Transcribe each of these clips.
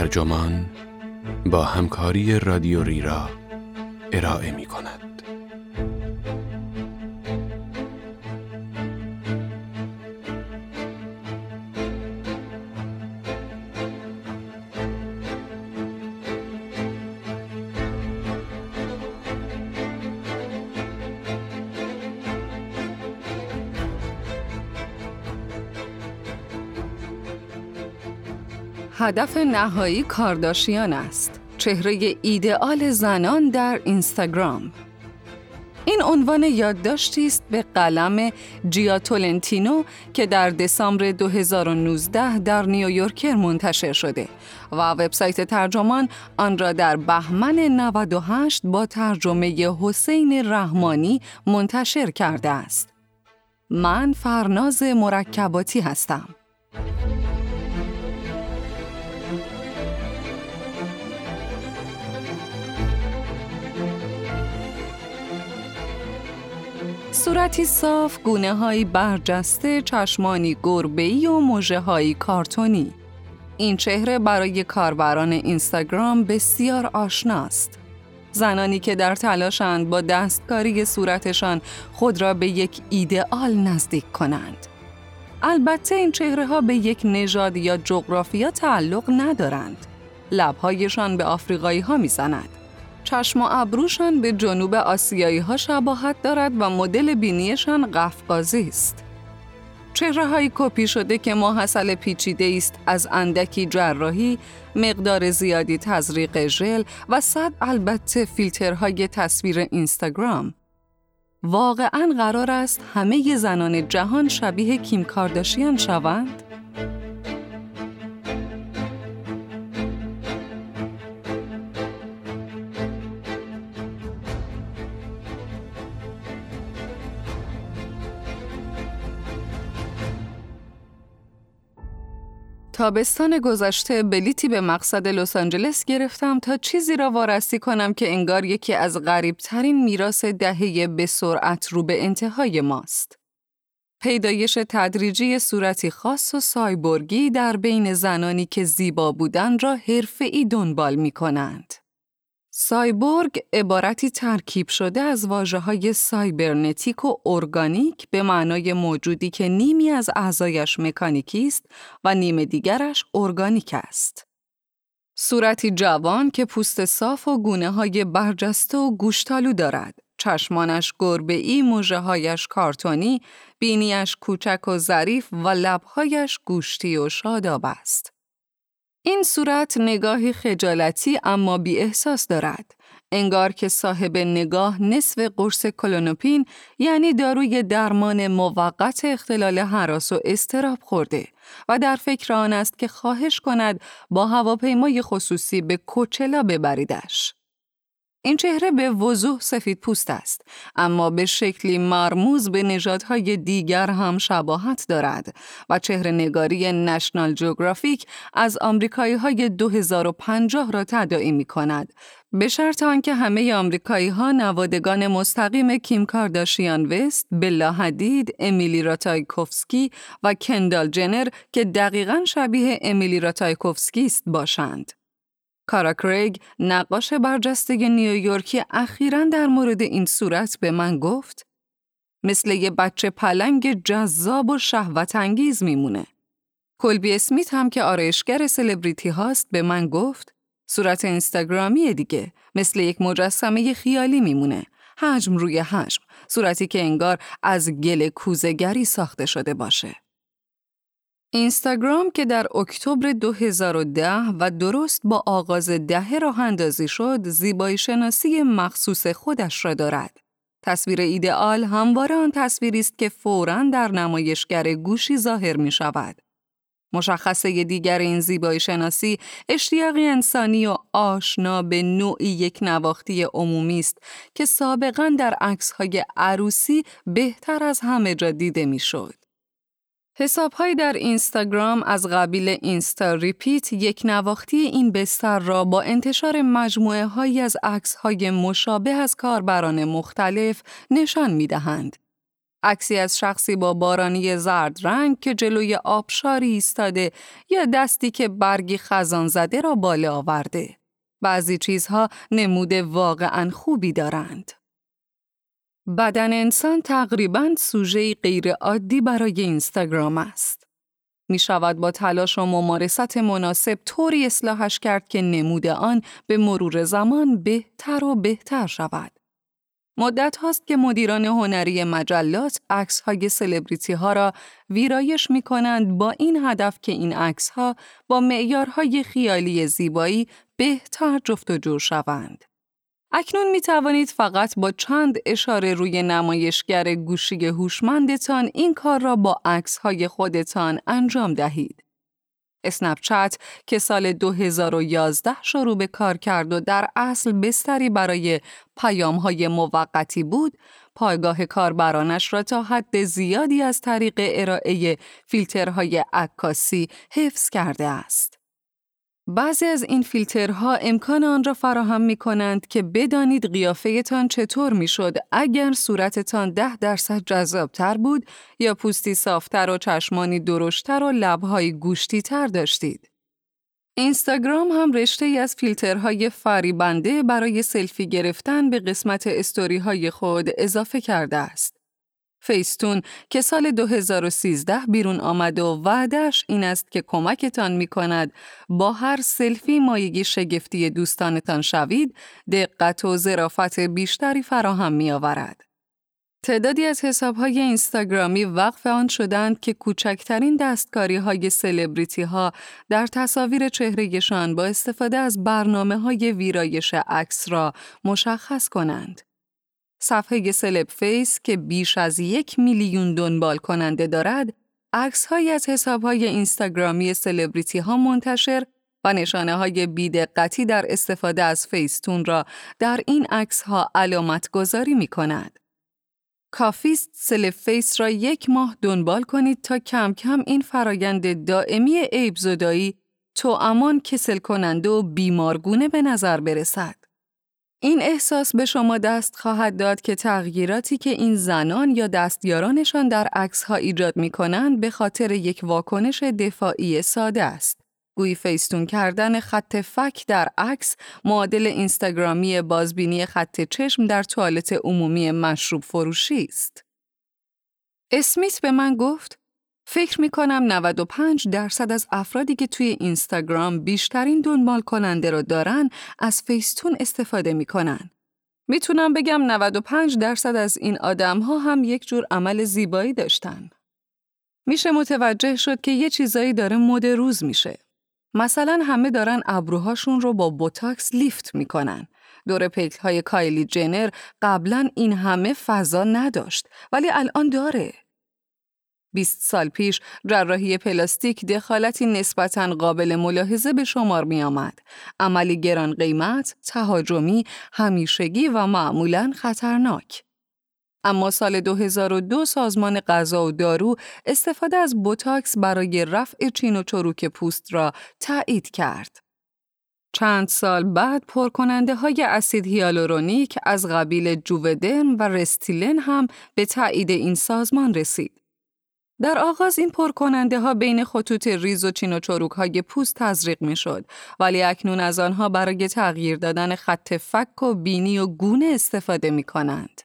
ترجمان با همکاری رادیو ریرا ارائه می کند. هدف نهایی کارداشیان است. چهره ایدئال زنان در اینستاگرام. این عنوان یادداشتی است به قلم جیا تولنتینو که در دسامبر 2019 در نیویورکر منتشر شده و وبسایت ترجمان آن را در بهمن 98 با ترجمه حسین رحمانی منتشر کرده است. من فرناز مرکباتی هستم. صورتی صاف، گونه های برجسته، چشمانی گربه‌ای و موجه های کارتونی. این چهره برای کاربران اینستاگرام بسیار آشناست. زنانی که در تلاشند با دستکاری صورتشان خود را به یک ایدئال نزدیک کنند. البته این چهره ها به یک نژاد یا جغرافیا تعلق ندارند. لبهایشان به آفریقایی ها می‌زند. چشم و ابروشان به جنوب آسیایی ها شباهت دارد و مدل بینیشان قفقازی است. چهره های کپی شده که ماحصل پیچیده است از اندکی جراحی، مقدار زیادی تزریق ژل و صد البته فیلترهای تصویر اینستاگرام. واقعا قرار است همه زنان جهان شبیه کیم کارداشیان شوند؟ تابستان گذشته بلیتی به مقصد لس آنجلس گرفتم تا چیزی را وارسی کنم که انگار یکی از غریبترین میراث دهه به سرعت رو به انتهای ماست. پیدایش تدریجی صورتی خاص و سایبورگی در بین زنانی که زیبا بودن را حرفه‌ای دنبال می کنند. سایبورگ عبارتی ترکیب شده از واجه های سایبرنتیک و ارگانیک به معنای موجودی که نیمی از اعضایش مکانیکی است و نیم دیگرش ارگانیک است. صورتی جوان که پوست صاف و گونه های برجسته و گوشتالو دارد. چشمانش گربه ای، موجه هایش کارتونی، بینیش کوچک و ظریف و لبهایش گوشتی و شاداب است. این صورت نگاهی خجالتی اما بی احساس دارد. انگار که صاحب نگاه نصف قرص کلونوپین یعنی داروی درمان موقت اختلال حراس و استراب خورده و در فکر آن است که خواهش کند با هواپیمای خصوصی به کوچلا ببریدش. این چهره به وضوح سفید پوست است اما به شکلی مرموز به نژادهای دیگر هم شباهت دارد و چهره نگاری نشنال جوگرافیک از آمریکایی های 2050 را تداعی می کند به شرط آنکه همه آمریکایی ها نوادگان مستقیم کیم کارداشیان وست، بلا حدید، امیلی راتایکوفسکی و کندال جنر که دقیقا شبیه امیلی راتایکوفسکی است باشند. کارا کریگ نقاش برجسته نیویورکی اخیرا در مورد این صورت به من گفت مثل یه بچه پلنگ جذاب و شهوت انگیز میمونه. کلبی اسمیت هم که آرایشگر سلبریتی هاست به من گفت صورت اینستاگرامی دیگه مثل یک مجسمه خیالی میمونه. حجم روی حجم، صورتی که انگار از گل کوزگری ساخته شده باشه. اینستاگرام که در اکتبر 2010 و درست با آغاز دهه راه اندازی شد، زیبایی شناسی مخصوص خودش را دارد. تصویر ایدئال همواره آن تصویری است که فوراً در نمایشگر گوشی ظاهر می شود. مشخصه دیگر این زیبایی شناسی اشتیاقی انسانی و آشنا به نوعی یک نواختی عمومی است که سابقا در عکس‌های عروسی بهتر از همه جا دیده می‌شد. حسابهایی در اینستاگرام از قبیل اینستا ریپیت یک نواختی این بستر را با انتشار مجموعه هایی از عکس های مشابه از کاربران مختلف نشان می دهند. عکسی از شخصی با بارانی زرد رنگ که جلوی آبشاری ایستاده یا دستی که برگی خزان زده را بالا آورده. بعضی چیزها نمود واقعا خوبی دارند. بدن انسان تقریبا سوژه غیر عادی برای اینستاگرام است. می شود با تلاش و ممارست مناسب طوری اصلاحش کرد که نمود آن به مرور زمان بهتر و بهتر شود. مدت هاست که مدیران هنری مجلات عکس های سلبریتی ها را ویرایش می کنند با این هدف که این عکس ها با معیارهای خیالی زیبایی بهتر جفت و جور شوند. اکنون می توانید فقط با چند اشاره روی نمایشگر گوشی هوشمندتان این کار را با عکس های خودتان انجام دهید. اسنپچت که سال 2011 شروع به کار کرد و در اصل بستری برای پیام های موقتی بود، پایگاه کاربرانش را تا حد زیادی از طریق ارائه فیلترهای عکاسی حفظ کرده است. بعضی از این فیلترها امکان آن را فراهم می کنند که بدانید قیافهتان چطور می شد اگر صورتتان ده درصد جذابتر بود یا پوستی صافتر و چشمانی درشتر و لبهای گوشتی تر داشتید. اینستاگرام هم رشته ای از فیلترهای فریبنده برای سلفی گرفتن به قسمت استوری های خود اضافه کرده است. فیستون که سال 2013 بیرون آمد و وعدش این است که کمکتان می کند با هر سلفی مایگی شگفتی دوستانتان شوید، دقت و ظرافت بیشتری فراهم می آورد. تعدادی از حسابهای اینستاگرامی وقف آن شدند که کوچکترین دستکاری های سلبریتی ها در تصاویر چهرهشان با استفاده از برنامه های ویرایش عکس را مشخص کنند. صفحه Celeb Face که بیش از یک میلیون دنبال کننده دارد، عکس از حساب های اینستاگرامی سلبریتی ها منتشر و نشانه های بیدقتی در استفاده از Facetune را در این عکس ها علامت گذاری می کند. کافیست Celeb Face را یک ماه دنبال کنید تا کم کم این فرایند دائمی عیب زدایی تو امان کسل کننده و بیمارگونه به نظر برسد. این احساس به شما دست خواهد داد که تغییراتی که این زنان یا دستیارانشان در عکس ها ایجاد می کنند به خاطر یک واکنش دفاعی ساده است. گویی فیستون کردن خط فک در عکس معادل اینستاگرامی بازبینی خط چشم در توالت عمومی مشروب فروشی است. اسمیت به من گفت فکر می کنم 95 درصد از افرادی که توی اینستاگرام بیشترین دنبال کننده رو دارن از فیستون استفاده می کنن. می‌تونم بگم 95 درصد از این آدم ها هم یک جور عمل زیبایی داشتن. میشه متوجه شد که یه چیزایی داره مد روز میشه. مثلا همه دارن ابروهاشون رو با بوتاکس لیفت می‌کنن. دور پیکل های کایلی جنر قبلا این همه فضا نداشت ولی الان داره. 20 سال پیش جراحی پلاستیک دخالتی نسبتاً قابل ملاحظه به شمار می آمد. عملی گران قیمت، تهاجمی، همیشگی و معمولاً خطرناک. اما سال 2002 سازمان غذا و دارو استفاده از بوتاکس برای رفع چین و چروک پوست را تایید کرد. چند سال بعد پرکننده های اسید هیالورونیک از قبیل جوودرم و رستیلن هم به تایید این سازمان رسید. در آغاز این پرکننده ها بین خطوط ریز و چین و چروک های پوست تزریق می شد ولی اکنون از آنها برای تغییر دادن خط فک و بینی و گونه استفاده می کنند.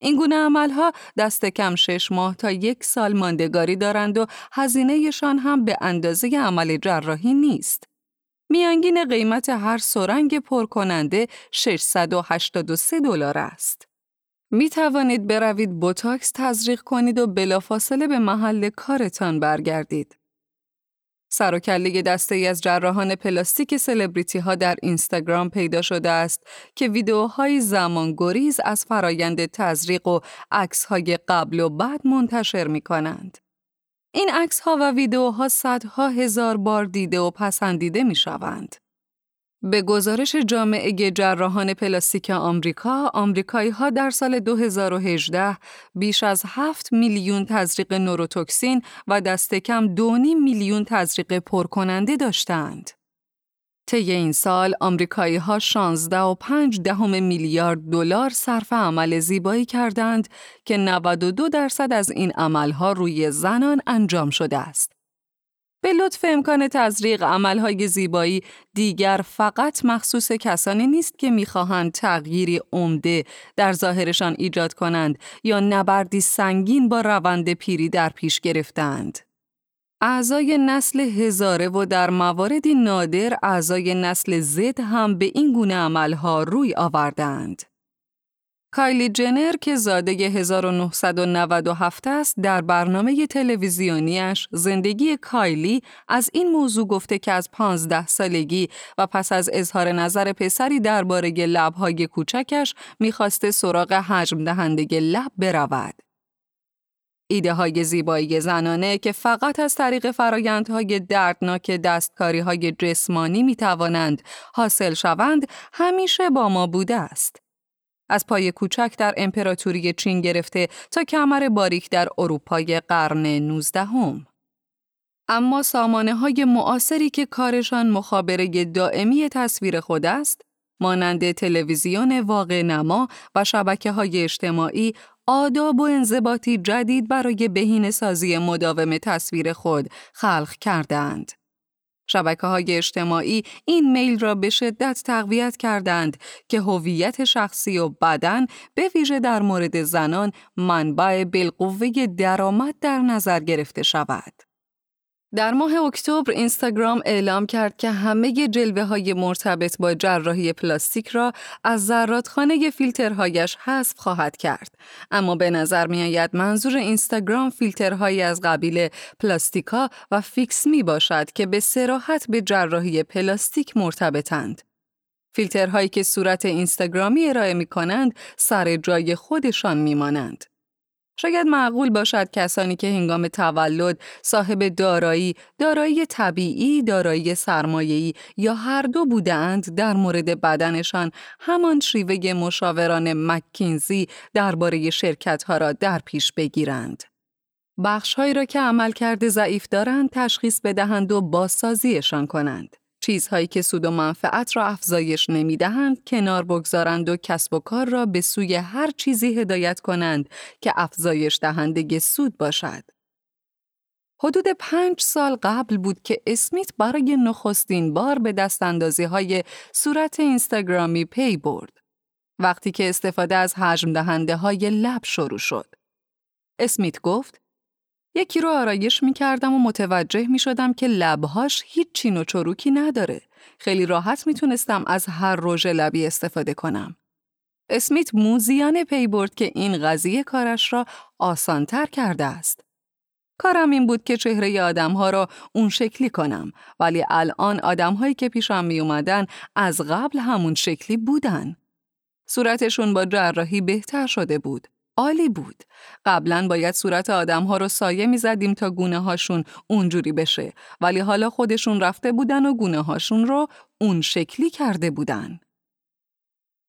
این گونه عملها دست کم شش ماه تا یک سال ماندگاری دارند و هزینهشان هم به اندازه عمل جراحی نیست. میانگین قیمت هر سرنگ پرکننده 683 دلار است. می توانید بروید بوتاکس تزریق کنید و بلافاصله به محل کارتان برگردید. سر و کله دسته ای از جراحان پلاستیک سلبریتی ها در اینستاگرام پیدا شده است که ویدیوهای زمان گریز از فرایند تزریق و عکس های قبل و بعد منتشر می کنند. این عکس ها و ویدیوها صدها هزار بار دیده و پسندیده می شوند. به گزارش جامعه جراحان پلاستیک آمریکا، آمریکایی ها در سال 2018 بیش از 7 میلیون تزریق نوروتوکسین و دست کم 2.5 میلیون تزریق پرکننده داشتند. طی این سال آمریکایی ها 16 و 5 دهم میلیارد دلار صرف عمل زیبایی کردند که 92 درصد از این عملها روی زنان انجام شده است. به لطف امکان تزریق عملهای زیبایی دیگر فقط مخصوص کسانی نیست که می‌خواهند تغییری عمده در ظاهرشان ایجاد کنند یا نبردی سنگین با روند پیری در پیش گرفتند. اعضای نسل هزاره و در مواردی نادر اعضای نسل زد هم به این گونه عملها روی آوردند. کایلی جنر که زاده 1997 است در برنامه تلویزیونیش زندگی کایلی از این موضوع گفته که از 15 سالگی و پس از اظهار نظر پسری درباره لبهای کوچکش می‌خواسته سراغ حجم دهنده لب برود. ایده های زیبایی زنانه که فقط از طریق فرایندهای دردناک دستکاری های جسمانی می توانند حاصل شوند همیشه با ما بوده است. از پای کوچک در امپراتوری چین گرفته تا کمر باریک در اروپای قرن 19 هم. اما سامانه های معاصری که کارشان مخابره دائمی تصویر خود است، مانند تلویزیون واقع نما و شبکه های اجتماعی آداب و انضباطی جدید برای بهین سازی مداوم تصویر خود خلق کردند. شبکه های اجتماعی این میل را به شدت تقویت کردند که هویت شخصی و بدن به ویژه در مورد زنان منبع بالقوه درآمد در نظر گرفته شود. در ماه اکتبر اینستاگرام اعلام کرد که همه جلوه های مرتبط با جراحی پلاستیک را از زرادخانه فیلترهایش حذف خواهد کرد. اما به نظر می آید منظور اینستاگرام فیلترهایی از قبیل Plastica و FixMe باشد که به صراحت به جراحی پلاستیک مرتبطند. فیلترهایی که صورت اینستاگرامی ارائه می کنند سر جای خودشان می مانند. شاید معقول باشد کسانی که هنگام تولد صاحب دارایی، دارایی طبیعی، دارایی سرمایه‌ای یا هر دو بودند در مورد بدنشان همان شیوه مشاوران مکینزی درباره شرکتها را در پیش بگیرند. بخشهایی را که عملکرد ضعیف دارند تشخیص بدهند و بازسازیشان کنند. چیزهایی که سود و منفعت را افزایش نمی دهند کنار بگذارند و کسب و کار را به سوی هر چیزی هدایت کنند که افزایش دهنده سود باشد. حدود پنج سال قبل بود که اسمیت برای نخستین بار به دست های صورت اینستاگرامی پی برد. وقتی که استفاده از حجم دهنده های لب شروع شد. اسمیت گفت یکی رو آرایش می کردم و متوجه می شدم که لبهاش هیچ چین و چروکی نداره. خیلی راحت می تونستم از هر رژ لبی استفاده کنم. اسمیت موزیانه پی برد که این قضیه کارش را آسانتر کرده است. کارم این بود که چهره آدمها را اون شکلی کنم ولی الان آدمهایی که پیشم می اومدن از قبل همون شکلی بودن. صورتشون با جراحی بهتر شده بود. عالی بود. قبلا باید صورت آدم ها رو سایه می زدیم تا گونه هاشون اونجوری بشه ولی حالا خودشون رفته بودن و گونه هاشون رو اون شکلی کرده بودن.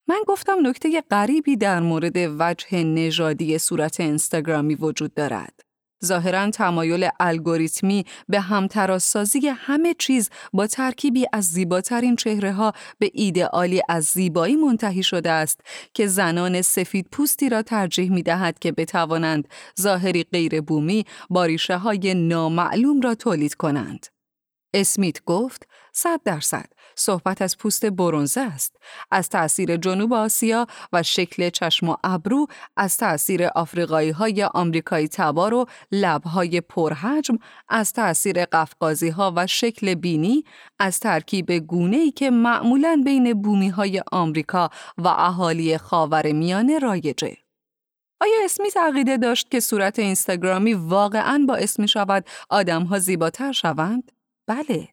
من گفتم نکته غریبی در مورد وجه نژادی صورت اینستاگرامی وجود دارد. ظاهرا تمایل الگوریتمی به همتراسازی همه چیز با ترکیبی از زیباترین چهره ها به ایدئالی از زیبایی منتهی شده است که زنان سفید پوستی را ترجیح می دهد که بتوانند ظاهری غیر بومی با های نامعلوم را تولید کنند. اسمیت گفت صد درصد صحبت از پوست برونزه است از تأثیر جنوب آسیا و شکل چشم و ابرو از تأثیر آفریقایی های آمریکایی تبار و لبهای پرحجم از تأثیر قفقازی ها و شکل بینی از ترکیب گونه ای که معمولا بین بومی های آمریکا و اهالی خاور میانه رایجه آیا اسمی عقیده داشت که صورت اینستاگرامی واقعا باعث می شود آدم ها زیباتر شوند؟ بله.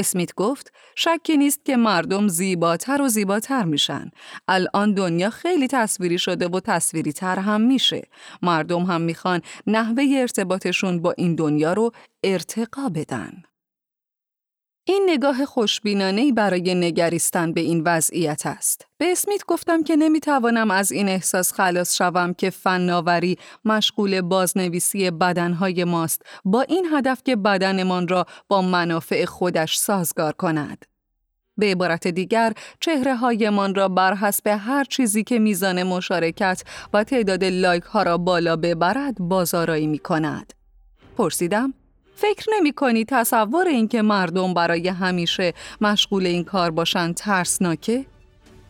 اسمیت گفت شکی نیست که مردم زیباتر و زیباتر میشن. الان دنیا خیلی تصویری شده و تصویری تر هم میشه. مردم هم می‌خوان نحوه ارتباطشون با این دنیا رو ارتقا بدن. این نگاه خوشبینانه برای نگریستن به این وضعیت است. به اسمیت گفتم که نمی‌توانم از این احساس خلاص شوم که فناوری مشغول بازنویسی بدنهای ماست با این هدف که بدنمان را با منافع خودش سازگار کند. به عبارت دیگر چهره هایمان را بر حسب هر چیزی که میزان مشارکت و تعداد لایک ها را بالا ببرد بازارایی می کند. پرسیدم فکر نمی کنی تصور اینکه مردم برای همیشه مشغول این کار باشند ترسناکه؟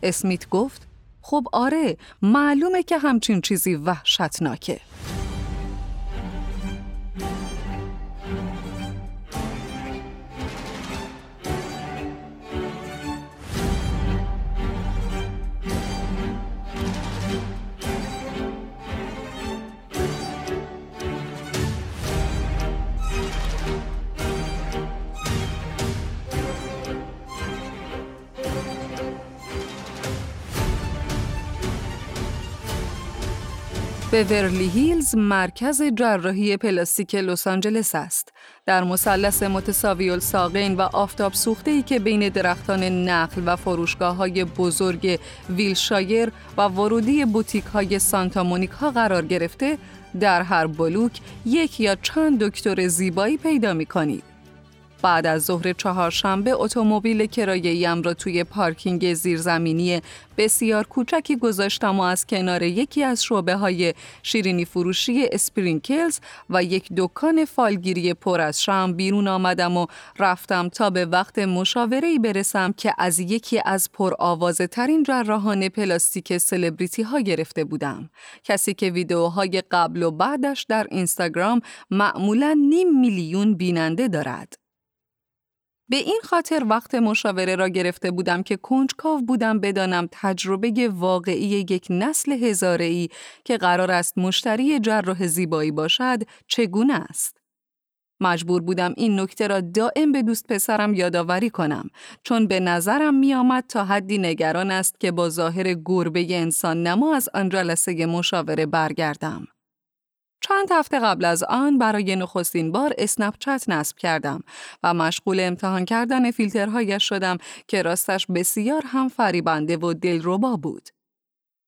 اسمیت گفت خب آره معلومه که همچین چیزی وحشتناکه. بورلی هیلز مرکز جراحی پلاستیک لس آنجلس است. در مثلث متساوی الساقین و آفتاب سوخته ای که بین درختان نخل و فروشگاه های بزرگ ویلشایر و ورودی بوتیک های سانتا مونیکا قرار گرفته، در هر بلوک یک یا چند دکتر زیبایی پیدا می کنید. بعد از ظهر چهارشنبه اتومبیل کرایه‌ایم را توی پارکینگ زیرزمینی بسیار کوچکی گذاشتم و از کنار یکی از شعبه های شیرینی فروشی اسپرینکلز و یک دکان فالگیری پر از شمع بیرون آمدم و رفتم تا به وقت مشاوره برسم که از یکی از پر آوازه ترین جراحان پلاستیک سلبریتی ها گرفته بودم. کسی که ویدیوهای قبل و بعدش در اینستاگرام معمولا نیم میلیون بیننده دارد. به این خاطر وقت مشاوره را گرفته بودم که کنجکاو بودم بدانم تجربه واقعی یک نسل هزاره که قرار است مشتری جراح زیبایی باشد چگونه است. مجبور بودم این نکته را دائم به دوست پسرم یادآوری کنم چون به نظرم می آمد تا حدی نگران است که با ظاهر گربه انسان نما از آن جلسه مشاوره برگردم. چند هفته قبل از آن برای نخستین بار اسنپ چت نصب کردم و مشغول امتحان کردن فیلترهایش شدم که راستش بسیار هم فریبنده و دلربا بود.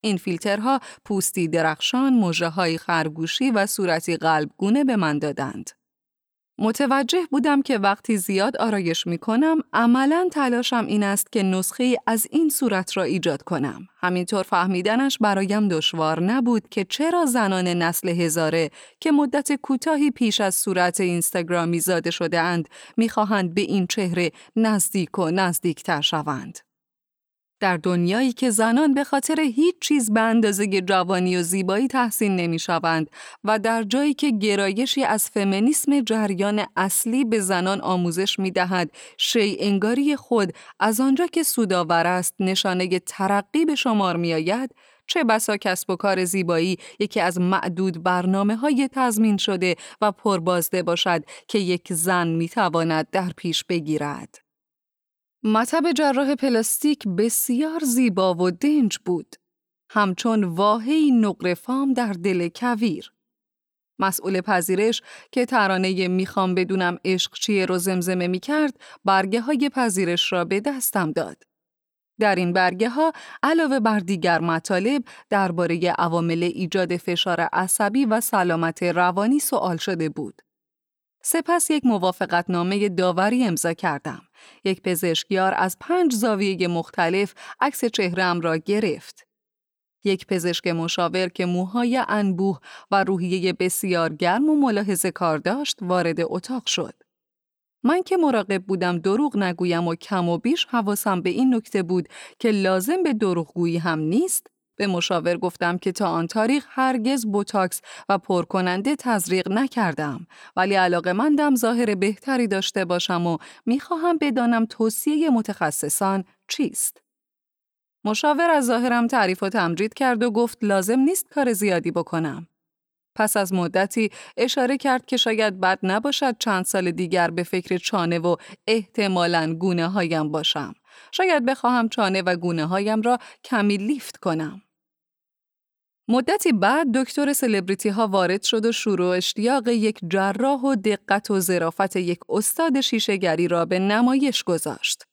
این فیلترها پوستی درخشان، مجه های خرگوشی و صورتی قلبگونه به من دادند. متوجه بودم که وقتی زیاد آرایش می کنم عملا تلاشم این است که نسخه از این صورت را ایجاد کنم. همینطور فهمیدنش برایم دشوار نبود که چرا زنان نسل هزاره که مدت کوتاهی پیش از صورت اینستاگرامی زاده شده اند می‌خواهند به این چهره نزدیک و نزدیکتر شوند. در دنیایی که زنان به خاطر هیچ چیز به اندازه جوانی و زیبایی تحسین نمی شوند و در جایی که گرایشی از فمینیسم جریان اصلی به زنان آموزش می دهد شی انگاری خود از آنجا که سودآور است نشانه ترقی به شمار می آید چه بسا کسب و کار زیبایی یکی از معدود برنامه های تضمین شده و پربازده باشد که یک زن می تواند در پیش بگیرد. مطب جراح پلاستیک بسیار زیبا و دنج بود. همچون واهی نقرفام در دل کویر. مسئول پذیرش که ترانه می‌خوام بدونم عشق چیه رو زمزمه می کرد برگه های پذیرش را به دستم داد. در این برگه ها علاوه بر دیگر مطالب درباره عوامل ایجاد فشار عصبی و سلامت روانی سوال شده بود. سپس یک موافقت نامه داوری امضا کردم. یک پزشکیار از پنج زاویه مختلف عکس چهرم را گرفت. یک پزشک مشاور که موهای انبوه و روحیه بسیار گرم و ملاحظه کار داشت وارد اتاق شد. من که مراقب بودم دروغ نگویم و کم و بیش حواسم به این نکته بود که لازم به دروغگویی هم نیست به مشاور گفتم که تا آن تاریخ هرگز بوتاکس و پرکننده تزریق نکردم ولی علاقه مندم ظاهر بهتری داشته باشم و می‌خواهم بدانم توصیه متخصصان چیست. مشاور از ظاهرم تعریف و تمجید کرد و گفت لازم نیست کار زیادی بکنم. پس از مدتی اشاره کرد که شاید بد نباشد چند سال دیگر به فکر چانه و احتمالاً گونه هایم باشم. شاید بخواهم چانه و گونه هایم را کمی لیفت کنم. مدتی بعد دکتر سلبریتی ها وارد شد و شروع اشتیاق یک جراح و دقت و ظرافت یک استاد شیشهگری را به نمایش گذاشت.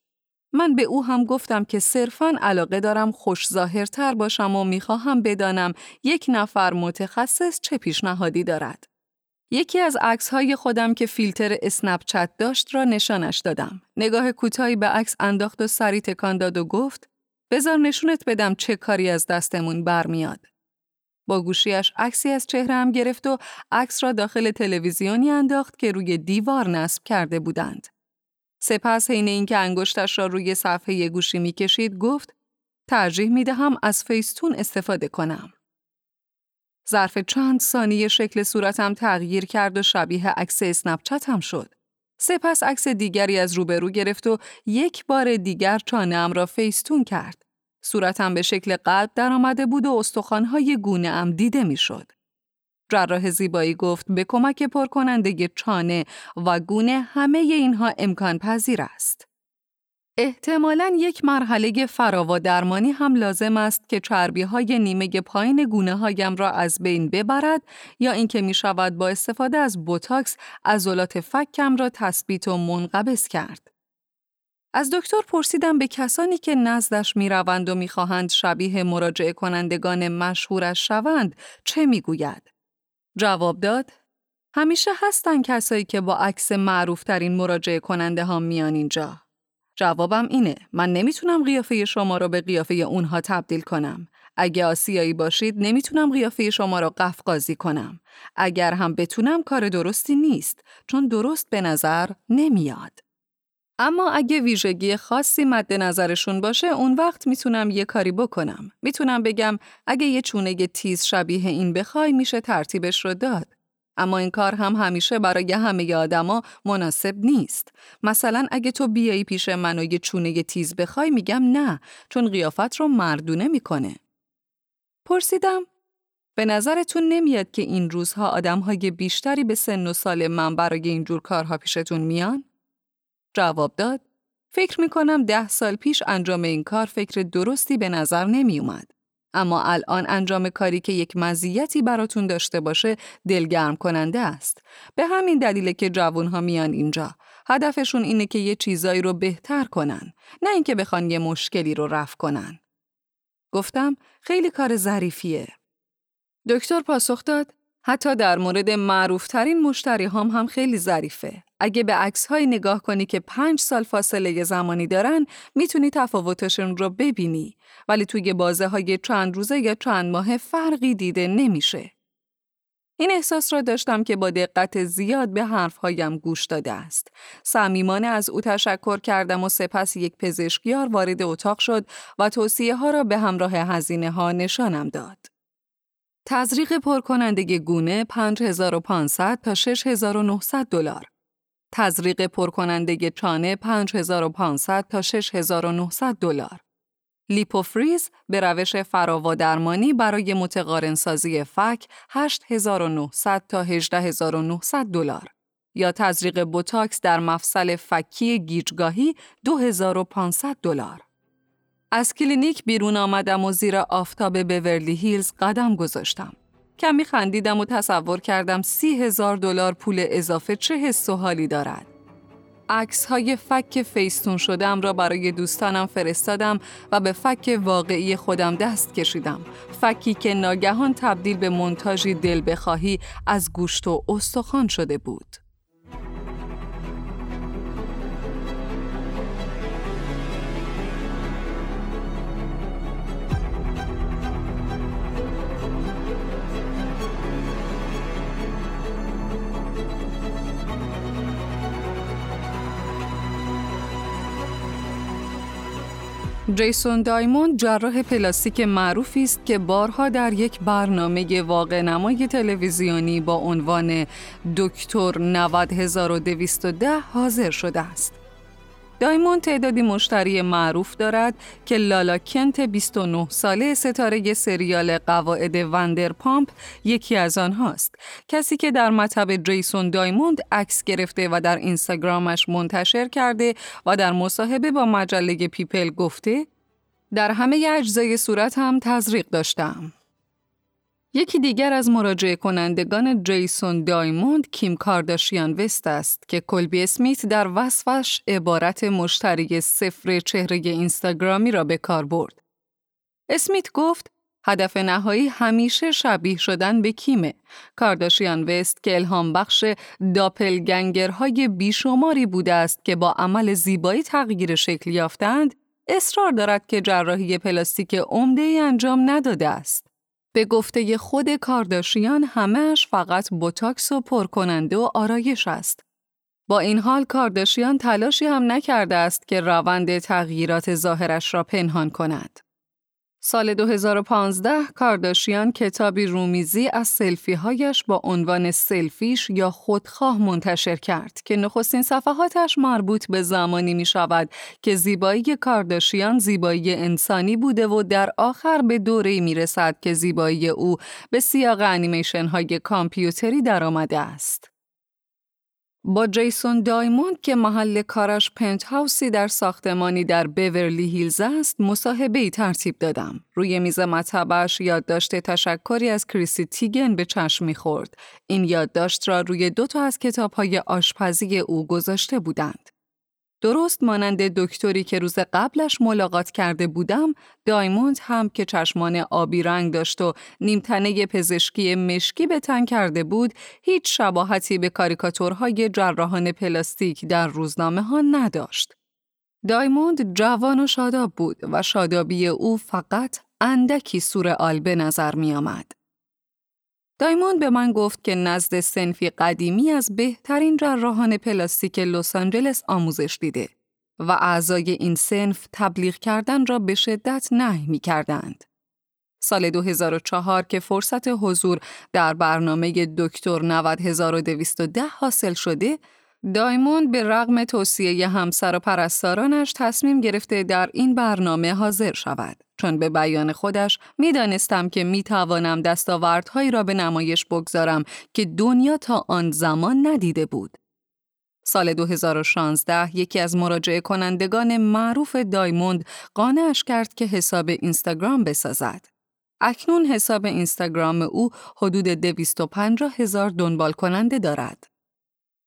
من به او هم گفتم که صرفاً علاقه دارم خوش ظاهرتر باشم و می‌خواهم بدانم یک نفر متخصص چه پیشنهادی دارد. یکی از عکس خودم که فیلتر اسنپ چت داشت را نشانش دادم. نگاه کوتاهی به عکس انداخت و سری تکان داد و گفت بذار نشونت بدم چه کاری از دستمون برمیاد. با گوشیش عکسی از چهرم گرفت و عکس را داخل تلویزیونی انداخت که روی دیوار نصب کرده بودند. سپس حین اینکه انگشتش را روی صفحه گوشی می‌کشید گفت ترجیح می دهم از فیستون استفاده کنم. ظرف چند ثانیه شکل صورتم تغییر کرد و شبیه عکس اسنپچت هم شد. سپس عکس دیگری از روبرو گرفت و یک بار دیگر چانهام را فیستون کرد. صورتم به شکل قلب درآمده بود و استخوانهای گونه ام دیده می‌شد. جراح زیبایی گفت به کمک پرکننده چانه و گونه همه اینها امکان پذیر است. احتمالاً یک مرحله فراوا درمانی هم لازم است که چربی های نیمه پایین گونه هایم را از بین ببرد یا اینکه می شود با استفاده از بوتاکس عضلات فکم را تثبیت و منقبض کرد. از دکتر پرسیدم به کسانی که نزدش می روند و می خواهند شبیه مراجعه کنندگان مشهورش شوند چه می گوید؟ جواب داد همیشه هستن کسایی که با عکس معروف ترین مراجعه کننده ها میان اینجا. جوابم اینه من نمی‌تونم قیافه شما رو به قیافه اونها تبدیل کنم. اگه آسیایی باشید نمی‌تونم قیافه شما رو قفقازی کنم. اگر هم بتونم کار درستی نیست چون درست به نظر نمیاد. اما اگه ویژگی خاصی مد نظرشون باشه اون وقت می‌تونم یه کاری بکنم. می‌تونم بگم اگه یه چونه تیز شبیه این بخوای میشه ترتیبش رو داد. اما این کار هم همیشه برای همه آدما مناسب نیست. مثلا اگه تو بیایی پیش من و یه چونه تیز بخوای میگم نه چون قیافت رو مردونه می‌کنه. پرسیدم به نظرتون نمیاد که این روزها آدمهای بیشتری به سن و سال من برای اینجور کارها پیشتون میان؟ جواب داد فکر می‌کنم ده سال پیش انجام این کار فکر درستی به نظر نمی اومد. اما الان انجام کاری که یک مزیتی براتون داشته باشه دلگرم کننده است. به همین دلیله که جوانها میان اینجا. هدفشون اینه که یه چیزایی رو بهتر کنن. نه اینکه بخوان یه مشکلی رو رفع کنن. گفتم خیلی کار ظریفیه. دکتر پاسخ داد حتی در مورد معروفترین مشتری هم هم خیلی ظریفه. اگه به عکس های نگاه کنی که پنج سال فاصله زمانی دارن می‌تونی تفاوتشون رو ببینی ولی توی بازه های چند روزه یا چند ماه فرقی دیده نمیشه. این احساس را داشتم که با دقت زیاد به حرفهایم گوش داده است. صمیمانه از او تشکر کردم و سپس یک پزشکیار وارد اتاق شد و توصیه ها را به همراه هزینه ها نشانم داد. تزریق پرکنندگی گونه 5500 تا 6900 دلار. تزریق پرکنندگی چانه 5500 تا 6900 دلار. لیپوفریز به روش فراوا درمانی برای متقارنسازی فک 8900 تا 18900 دلار یا تزریق بوتاکس در مفصل فکی گیجگاهی 2500 دلار. از کلینیک بیرون آمدم و زیر آفتاب بورلی هیلز قدم گذاشتم. کمی خندیدم و تصور کردم سی هزار دلار پول اضافه چه حس و حالی دارد. عکس های فک Facetune شده‌ام را برای دوستانم فرستادم و به فک واقعی خودم دست کشیدم. فکی که ناگهان تبدیل به مونتاژی دل بخواهی از گوشت و استخوان شده بود. جیسون دایموند جراح پلاستیک معروفی است که بارها در یک برنامه واقع نمای تلویزیونی با عنوان دکتر 90210 حاضر شده است. دایموند تعدادی مشتری معروف دارد که لالا کنت 29 ساله ستاره سریال قواعد وندر پامپ یکی از آنهاست. کسی که در مطب جیسون دایموند عکس گرفته و در اینستاگرامش منتشر کرده و در مصاحبه با مجله پیپل گفته در همه اجزای صورت هم تزریق داشتم. یکی دیگر از مراجعه کنندگان جیسون دایموند کیم کارداشیان وست است که کلبی اسمیت در وصفش عبارت مشتری صفر چهره اینستاگرامی را به کار برد. اسمیت گفت هدف نهایی همیشه شبیه شدن به کیمه. کارداشیان وست که الهام بخش داپلگنگرهای بیشماری بوده است که با عمل زیبایی تغییر شکل یافتند، اصرار دارد که جراحی پلاستیک عمده انجام نداده است. به گفته خود کارداشیان همهش فقط بوتاکس و پرکننده و آرایش است. با این حال کارداشیان تلاشی هم نکرده است که روند تغییرات ظاهرش را پنهان کند. سال 2015 کارداشیان کتابی رومیزی از سلفی هایش با عنوان سلفیش یا خودخواه منتشر کرد که نخستین صفحاتش مربوط به زمانی می شود که زیبایی کارداشیان زیبایی انسانی بوده و در آخر به دوره می رسد که زیبایی او به سیاق انیمیشن های کامپیوتری درآمده است. با جیسون دایموند که محل کارش پنت هاوسی در ساختمانی در بیورلی هیلز است مصاحبه ای ترتیب دادم. روی میز مطبعش یادداشت تشکری از کریسی تیگن به چشم می‌خورد. این یادداشت را روی دو تا از کتابهای آشپزی او گذاشته بودند. درست مانند دکتری که روز قبلش ملاقات کرده بودم، دایموند هم که چشمان آبی رنگ داشت و نیمتنه پزشکی مشکی به تن کرده بود، هیچ شباهتی به کاریکاتورهای جراحان پلاستیک در روزنامه ها نداشت. دایموند جوان و شاداب بود و شادابی او فقط اندکی سورئال به نظر می آمد. دایموند به من گفت که نزد سنفی قدیمی از بهترین جراحان پلاستیک لس آنجلس آموزش دیده و اعضای این سنف تبلیغ کردن را به شدت نهی می کردند. سال 2004 که فرصت حضور در برنامه دکتر 90210 حاصل شده، دایموند به رغم توصیه همسر و پرستارانش تصمیم گرفته در این برنامه حاضر شود. چون به بیان خودش می‌دانستم که می توانم دستاوردهایی را به نمایش بگذارم که دنیا تا آن زمان ندیده بود. سال 2016 یکی از مراجعه کنندگان معروف دایموند قانعش کرد که حساب اینستاگرام بسازد. اکنون حساب اینستاگرام او حدود 250 هزار دنبال کننده دارد.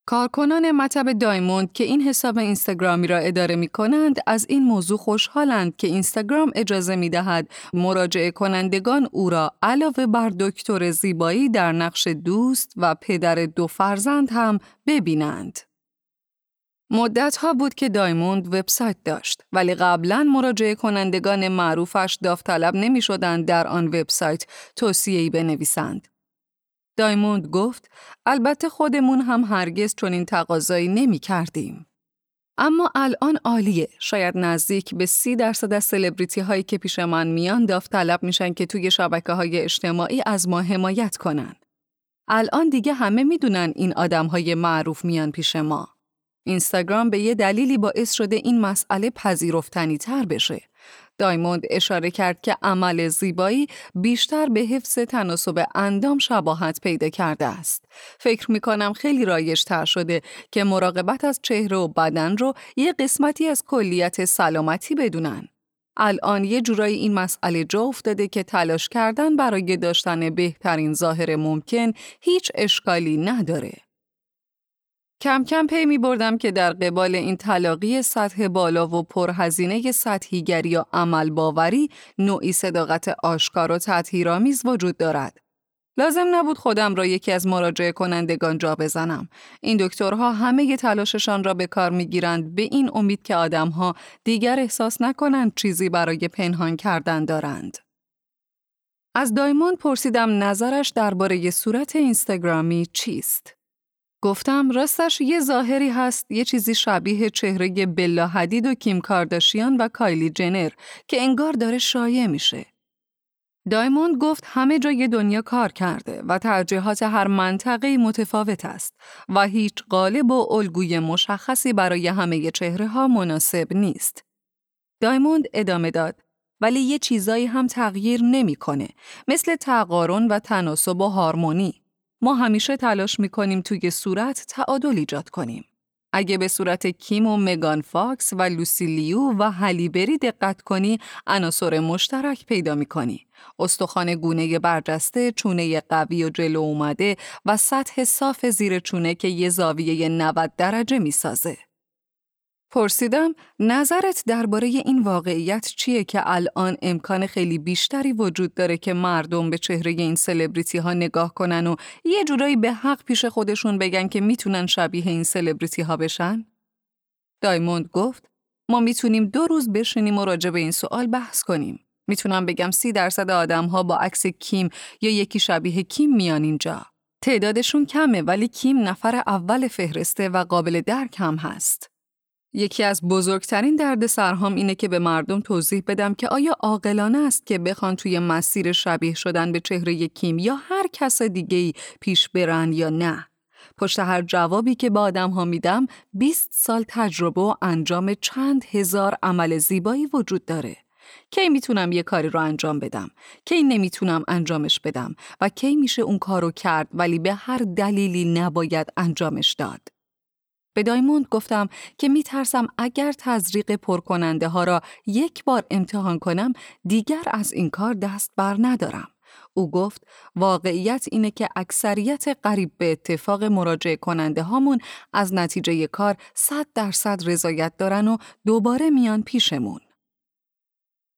کارکنان مطب دایموند که این حساب اینستاگرامی را اداره می کنند از این موضوع خوشحالند که اینستاگرام اجازه می دهد مراجعه کنندگان او را علاوه بر دکتر زیبایی در نقش دوست و پدر دو فرزند هم ببینند. مدت ها بود که دایموند وبسایت داشت ولی قبلا مراجعه کنندگان معروفش داوطلب نمی شدند در آن وبسایت توصیه‌ای بنویسند. دایموند گفت البته خودمون هم هرگز چنین تقاضایی نمی کردیم. اما الان عالیه. شاید نزدیک به سی درصد از سلبریتی هایی که پیش من میان داوطلب میشن که توی شبکه های اجتماعی از ما حمایت کنن. الان دیگه همه می‌دونن این آدم های معروف میان پیش ما. اینستاگرام به یه دلیلی باعث شده این مسئله پذیرفتنی تر بشه. دایموند اشاره کرد که عمل زیبایی بیشتر به حفظ تناسب اندام شباهت پیدا کرده است. فکر می کنم خیلی رایج تر شده که مراقبت از چهره و بدن رو یه قسمتی از کلیت سلامتی بدونن. الان یه جورایی این مسئله جا افتاده که تلاش کردن برای داشتن بهترین ظاهر ممکن هیچ اشکالی نداره. کم کم پی می بردم که در قبال این تلاقی سطح بالا و پرهزینه سطحیگری یا عمل باوری نوعی صداقت آشکار و تطهیرآمیز وجود دارد. لازم نبود خودم را یکی از مراجعه کنندگان جا بزنم. این دکترها همه تلاششان را به کار می گیرند به این امید که آدمها دیگر احساس نکنند چیزی برای پنهان کردن دارند. از دایموند پرسیدم نظرش درباره صورت اینستاگرامی چیست؟ گفتم راستش یه ظاهری هست یه چیزی شبیه چهره بلا حدید و کیم کارداشیان و کایلی جنر که انگار داره شایع میشه. دایموند گفت همه جای دنیا کار کرده و ترجیحات هر منطقه متفاوت است و هیچ قالب و الگوی مشخصی برای همه چهره ها مناسب نیست. دایموند ادامه داد ولی یه چیزایی هم تغییر نمی‌کنه مثل تقارن و تناسب و هارمونی. ما همیشه تلاش می‌کنیم توی صورت تعادل ایجاد کنیم. اگه به صورت کیم و مگان فاکس و لوسی لیو و هلی بری دقت کنی عناصر مشترک پیدا می‌کنی. استخوان گونه برجسته، چونه قوی و جلو اومده و سطح صاف زیر چونه که یه زاویه 90 درجه می‌سازه. پرسیدم نظرت درباره این واقعیت چیه که الان امکان خیلی بیشتری وجود داره که مردم به چهره این سلبریتی ها نگاه کنن و یه جورایی به حق پیش خودشون بگن که می‌تونن شبیه این سلبریتی ها بشن؟ دایموند گفت ما می‌تونیم دو روز بشینیم و راجع به این سوال بحث کنیم. می‌تونم بگم سی درصد آدم ها با عکس کیم یا یکی شبیه کیم میان اینجا. تعدادشون کمه ولی کیم نفر اول فهرسته و قابل درک هم هست. یکی از بزرگترین درد سرهام اینه که به مردم توضیح بدم که آیا عاقلانه است که بخوان توی مسیر شبیه شدن به چهره کیم یا هر کس دیگه ای پیش برن یا نه. پشت هر جوابی که به آدم ها میدم 20 سال تجربه و انجام چند هزار عمل زیبایی وجود داره. کی می‌تونم یه کاری رو انجام بدم کی نمی‌تونم انجامش بدم و کی میشه اون کارو کرد ولی به هر دلیلی نباید انجامش داد به دایموند گفتم که میترسم اگر تزریق پرکننده ها را یک بار امتحان کنم دیگر از این کار دست بر ندارم. او گفت واقعیت اینه که اکثریت قریب به اتفاق مراجعه کننده هامون از نتیجه کار صد درصد رضایت دارن و دوباره میان پیشمون.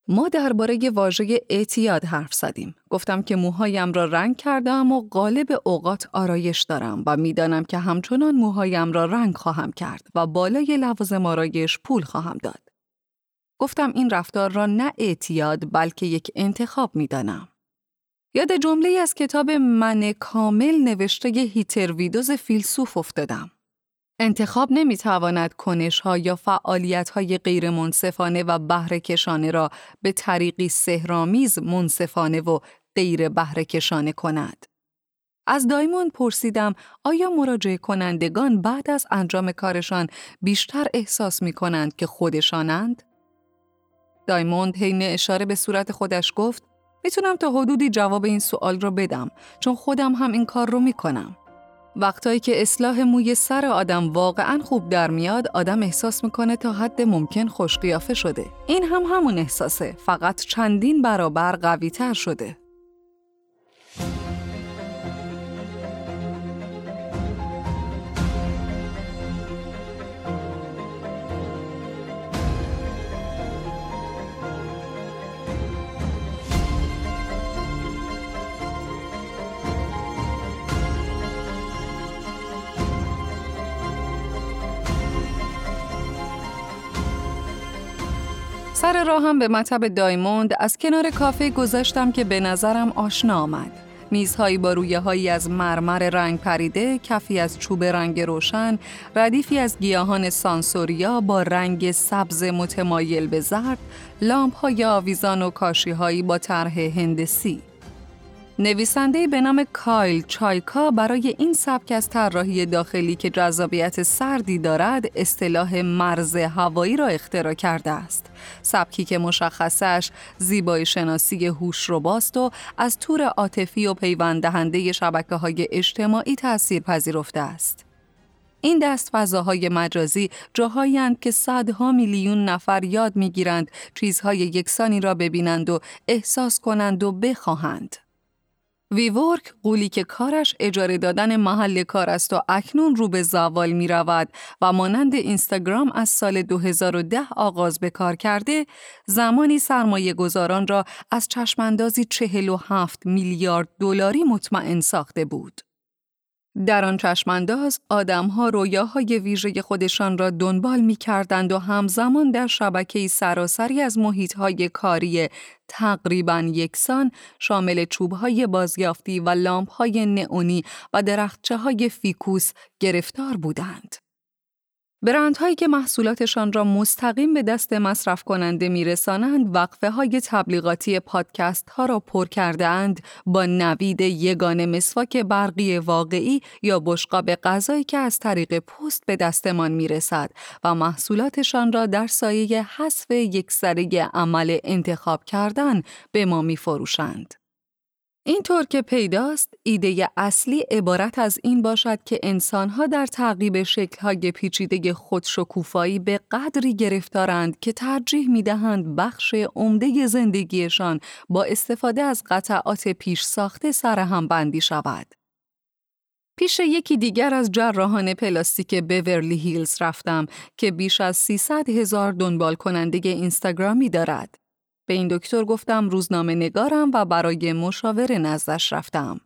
ما درباره واژه اعتیاد حرف زدیم. گفتم که موهایم را رنگ کردم و غالب اوقات آرایش دارم و می‌دانم که همچنان موهایم را رنگ خواهم کرد و بالای لوازم آرایش پول خواهم داد. گفتم این رفتار را نه اعتیاد بلکه یک انتخاب می‌دانم. یاد جمله از کتاب من کامل نوشته هیتر ویدوز فیلسوف افتادم. انتخاب نمی‌تواند کنش ها یا فعالیت های غیر منصفانه و بهرهکشانه را به طریقی سهرامیز منصفانه و غیر بهرهکشانه کند. از دایمون پرسیدم آیا مراجعه کنندگان بعد از انجام کارشان بیشتر احساس می کنند که خودشانند؟ دایموند حین اشاره به صورت خودش گفت می‌تونم تا حدودی جواب این سوال را بدم چون خودم هم این کار رو می‌کنم. وقتایی که اصلاح موی سر آدم واقعا خوب در میاد آدم احساس می‌کنه تا حد ممکن خوش قیافه شده. این هم همون احساسه فقط چندین برابر قوی تر شده. سر راهم به مطب دایموند از کنار کافه گذاشتم که به نظرم آشنا آمد. میزهایی با رویه هایی از مرمر رنگ پریده، کفی از چوب رنگ روشن، ردیفی از گیاهان سانسوریا با رنگ سبز متمایل به زرد، لامپ های آویزان و کاشی هایی با طرح هندسی. نویسنده به نام کایل چایکا برای این سبک از طراحی داخلی که جذابیت سردی دارد اصطلاح مرز هوایی را اختراع کرده است سبکی که مشخصش زیبای شناسی هوش رو و از تور عاطفی و پیوند دهنده شبکه های اجتماعی تأثیر پذیرفته است این دست فضاهای مجازی جاهایی که صدها میلیون نفر یاد می‌گیرند چیزهای یکسانی را ببینند و احساس کنند و بخواهند. ویورک قولی که کارش اجاره دادن محل کار است و اکنون رو به زوال می رود و مانند اینستاگرام از سال 2010 آغاز به کار کرده زمانی سرمایه گذاران را از چشماندازی 47 میلیارد دلاری مطمئن ساخته بود. در آن چشمانداز آدمها رویاهای ویژه خودشان را دنبال می کردند و همزمان در شبکه سراسری از محیطهای کاری تقریبا یکسان شامل چوبهای بازیافتی و لامپهای نئونی و درختچه های فیکوس گرفتار بودند. برندهایی که محصولاتشان را مستقیم به دست مصرف کننده میرسانند وقفه های تبلیغاتی پادکست ها را پر کرده اند با نوید یگان مسواک برقی واقعی یا بشقاب غذایی که از طریق پست به دستمان می‌رسد و محصولاتشان را در سایه حذف یکسره عمل انتخاب کردن به ما میفروشند. اینطور که پیداست ایده اصلی عبارت از این باشد که انسانها در تعقیب شکلهای پیچیده خودشکوفایی به قدری گرفتارند که ترجیح می‌دهند بخش عمده زندگیشان با استفاده از قطعات پیش ساخته سرهم بندی شود. پیش یکی دیگر از جراحان پلاستیک بورلی هیلز رفتم که بیش از 300 هزار دنبال کننده اینستاگرامی دارد. به این دکتر گفتم روزنامه نگارم و برای مشاوره نزدش رفتم.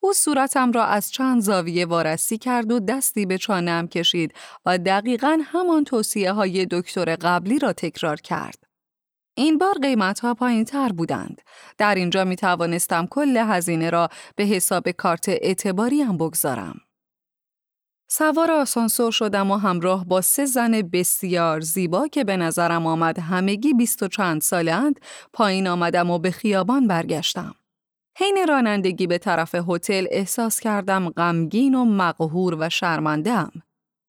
او صورتم را از چند زاویه وارسی کرد و دستی به چانم کشید و دقیقا همان توصیه های دکتر قبلی را تکرار کرد. این بار قیمت ها پایین تر بودند. در اینجا می توانستم کل هزینه را به حساب کارت اعتباری هم بگذارم. سوار آسانسور شدم و همراه با سه زن بسیار زیبا که به نظرم آمد همگی بیست و چند سالند پایین آمدم و به خیابان برگشتم. حین رانندگی به طرف هتل احساس کردم غمگین و مقهور و شرمندم.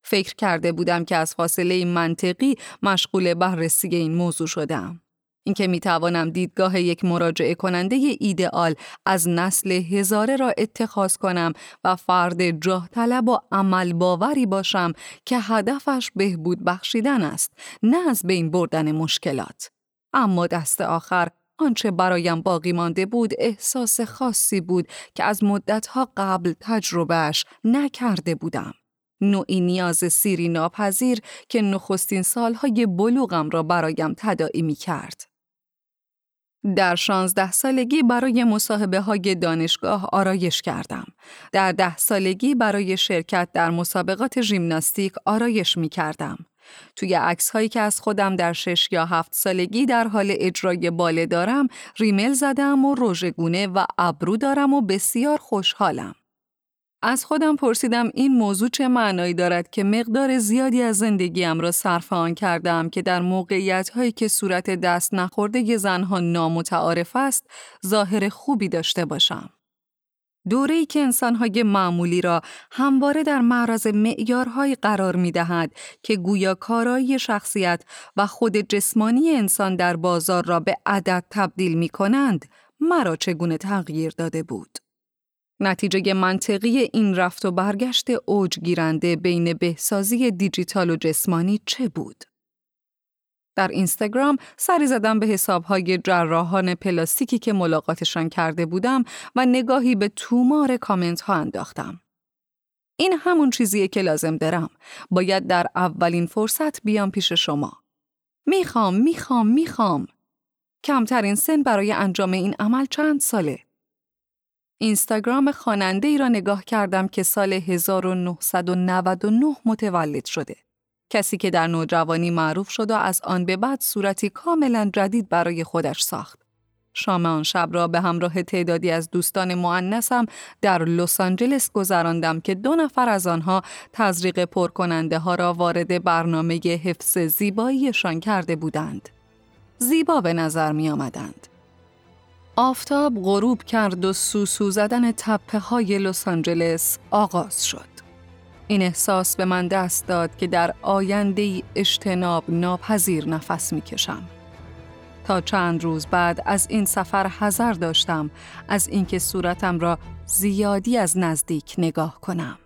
فکر کرده بودم که از فاصله منطقی مشغول بررسی این موضوع شدم. اینکه می توانم دیدگاه یک مراجعه کننده ایدئال از نسل هزاره را اتخاذ کنم و فرد جاه طلب و عمل باوری باشم که هدفش بهبود بخشیدن است نه از بین بردن مشکلات اما دست آخر آنچه برایم باقی مانده بود احساس خاصی بود که از مدتها قبل تجربهش نکرده بودم. نوعی نیاز سیری ناپذیر که نخستین سالهای بلوغم را برایم تداعی می کرد. در شانزده سالگی برای مصاحبه های دانشگاه آرایش کردم. در ده سالگی برای شرکت در مسابقات ژیمناستیک آرایش می کردم. توی عکس هایی که از خودم در شش یا هفت سالگی در حال اجرای باله دارم ریمل زدم و روژگونه و ابرو دارم و بسیار خوشحالم. از خودم پرسیدم این موضوع چه معنایی دارد که مقدار زیادی از زندگیم را صرف آن کردم که در موقعیت هایی که صورت دست نخورده زنها نامتعارف است ظاهر خوبی داشته باشم. دوره‌ای که انسانهای معمولی را همواره در معرض معیارهایی قرار می دهد که گویا کارایی شخصیت و خود جسمانی انسان در بازار را به عدد تبدیل می کنند، مرا چگونه تغییر داده بود. نتیجه منطقی این رفت و برگشت اوج گیرنده بین بهسازی دیجیتال و جسمانی چه بود؟ در اینستاگرام سری زدم به حسابهای جراحان پلاستیکی که ملاقاتشان کرده بودم و نگاهی به تومار کامنت ها انداختم. این همون چیزیه که لازم دارم. باید در اولین فرصت بیام پیش شما. می‌خوام، می‌خوام، می‌خوام. کمترین سن برای انجام این عمل چند ساله؟ اینستاگرام خواننده ای را نگاه کردم که سال 1999 متولد شده. کسی که در نوجوانی معروف شد و از آن به بعد صورتی کاملا جدید برای خودش ساخت. شام آن شب را به همراه تعدادی از دوستان معنسم در لس آنجلس گذراندم که دو نفر از آنها تزریق پرکننده ها را وارد برنامه حفظ زیباییشان کرده بودند. زیبا به نظر می آمدند. آفتاب غروب کرد و سوسو زدن تپه های لس آنجلس آغاز شد. این احساس به من دست داد که در آینده اجتناب ناپذیر نفس می کشم. تا چند روز بعد از این سفر حذر داشتم از اینکه صورتم را زیادی از نزدیک نگاه کنم.